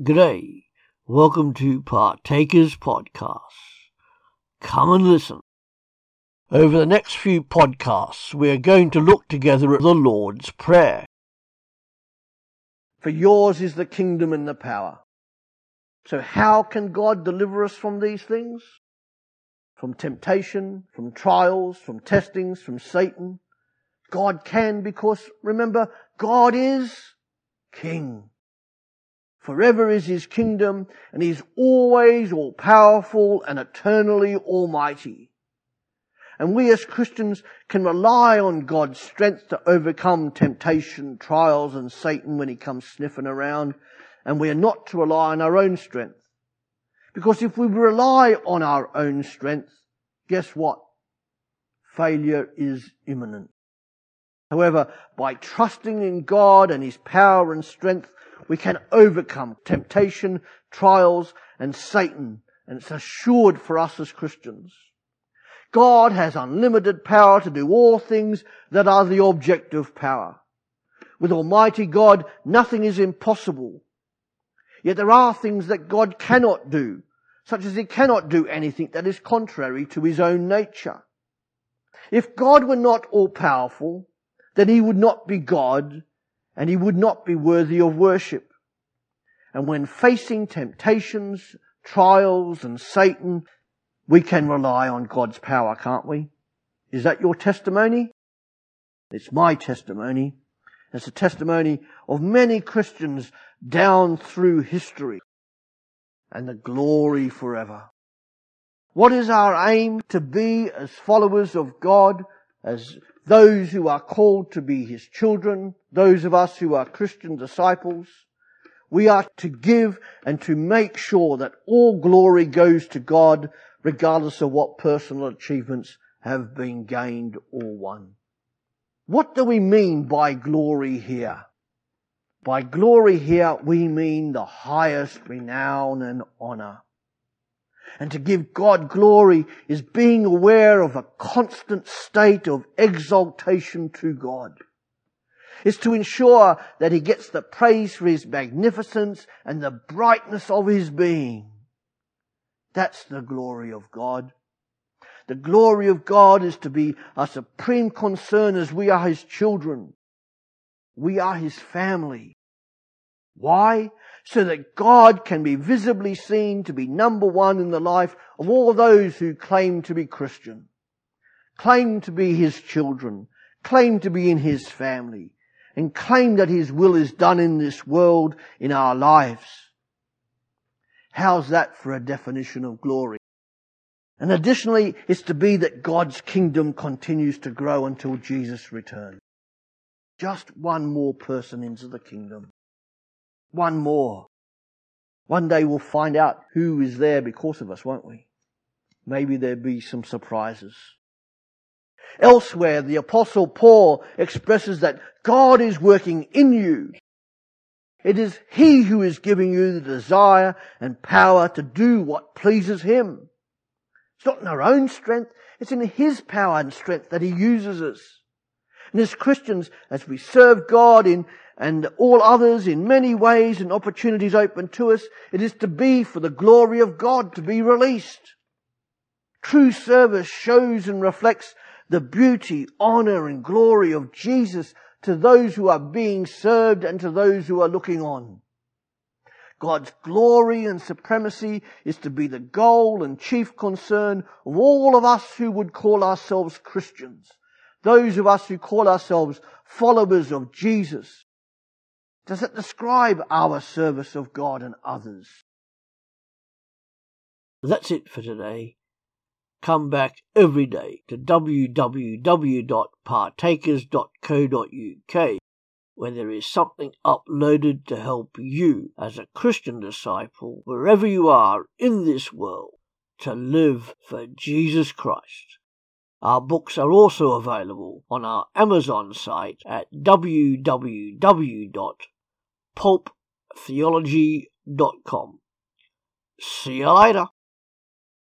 G'day. Welcome to Partakers Podcast. Come and listen. Over the next few podcasts, we are going to look together at the Lord's Prayer. For yours is the kingdom and the power. So how can God deliver us from these things? From temptation, from trials, from testings, from Satan? God can because remember, God is King. Forever is his kingdom and he's always all powerful and eternally almighty. And we as Christians can rely on God's strength to overcome temptation, trials and Satan when he comes sniffing around. And we are not to rely on our own strength. Because if we rely on our own strength, guess what? Failure is imminent. However, by trusting in God and His power and strength, we can overcome temptation, trials, and Satan. And it's assured for us as Christians. God has unlimited power to do all things that are the object of power. With Almighty God, nothing is impossible. Yet there are things that God cannot do, such as He cannot do anything that is contrary to His own nature. If God were not all powerful, then He would not be God and he would not be worthy of worship. And when facing temptations, trials, and Satan, we can rely on God's power, can't we? Is that your testimony? It's my testimony. It's a testimony of many Christians down through history and the glory forever. What is our aim to be as followers of God, as those who are called to be his children, those of us who are Christian disciples, we are to give and to make sure that all glory goes to God regardless of what personal achievements have been gained or won. What do we mean by glory here? By glory here, we mean the highest renown and honor. And to give God glory is being aware of a constant state of exaltation to God. It's to ensure that he gets the praise for his magnificence and the brightness of his being. That's the glory of God. The glory of God is to be our supreme concern as we are his children. We are his family. Why? so that God can be visibly seen to be number one in the life of all those who claim to be Christian, claim to be His children, claim to be in His family, and claim that His will is done in this world in our lives. How's that for a definition of glory? And additionally, it's to be that God's kingdom continues to grow until Jesus returns. Just one more person into the kingdom one more. One day we'll find out who is there because of us, won't we? Maybe there'll be some surprises. Elsewhere, the apostle Paul expresses that God is working in you. It is He who is giving you the desire and power to do what pleases Him. It's not in our own strength, it's in His power and strength that He uses us. And as Christians, as we serve God in and all others in many ways and opportunities open to us, it is to be for the glory of God to be released. True service shows and reflects the beauty, honor and glory of Jesus to those who are being served and to those who are looking on. God's glory and supremacy is to be the goal and chief concern of all of us who would call ourselves Christians. Those of us who call ourselves followers of Jesus. Does it describe our service of God and others? That's it for today. Come back every day to www.partakers.co.uk where there is something uploaded to help you as a Christian disciple wherever you are in this world to live for Jesus Christ. Our books are also available on our Amazon site at www.pulptheology.com. See you later.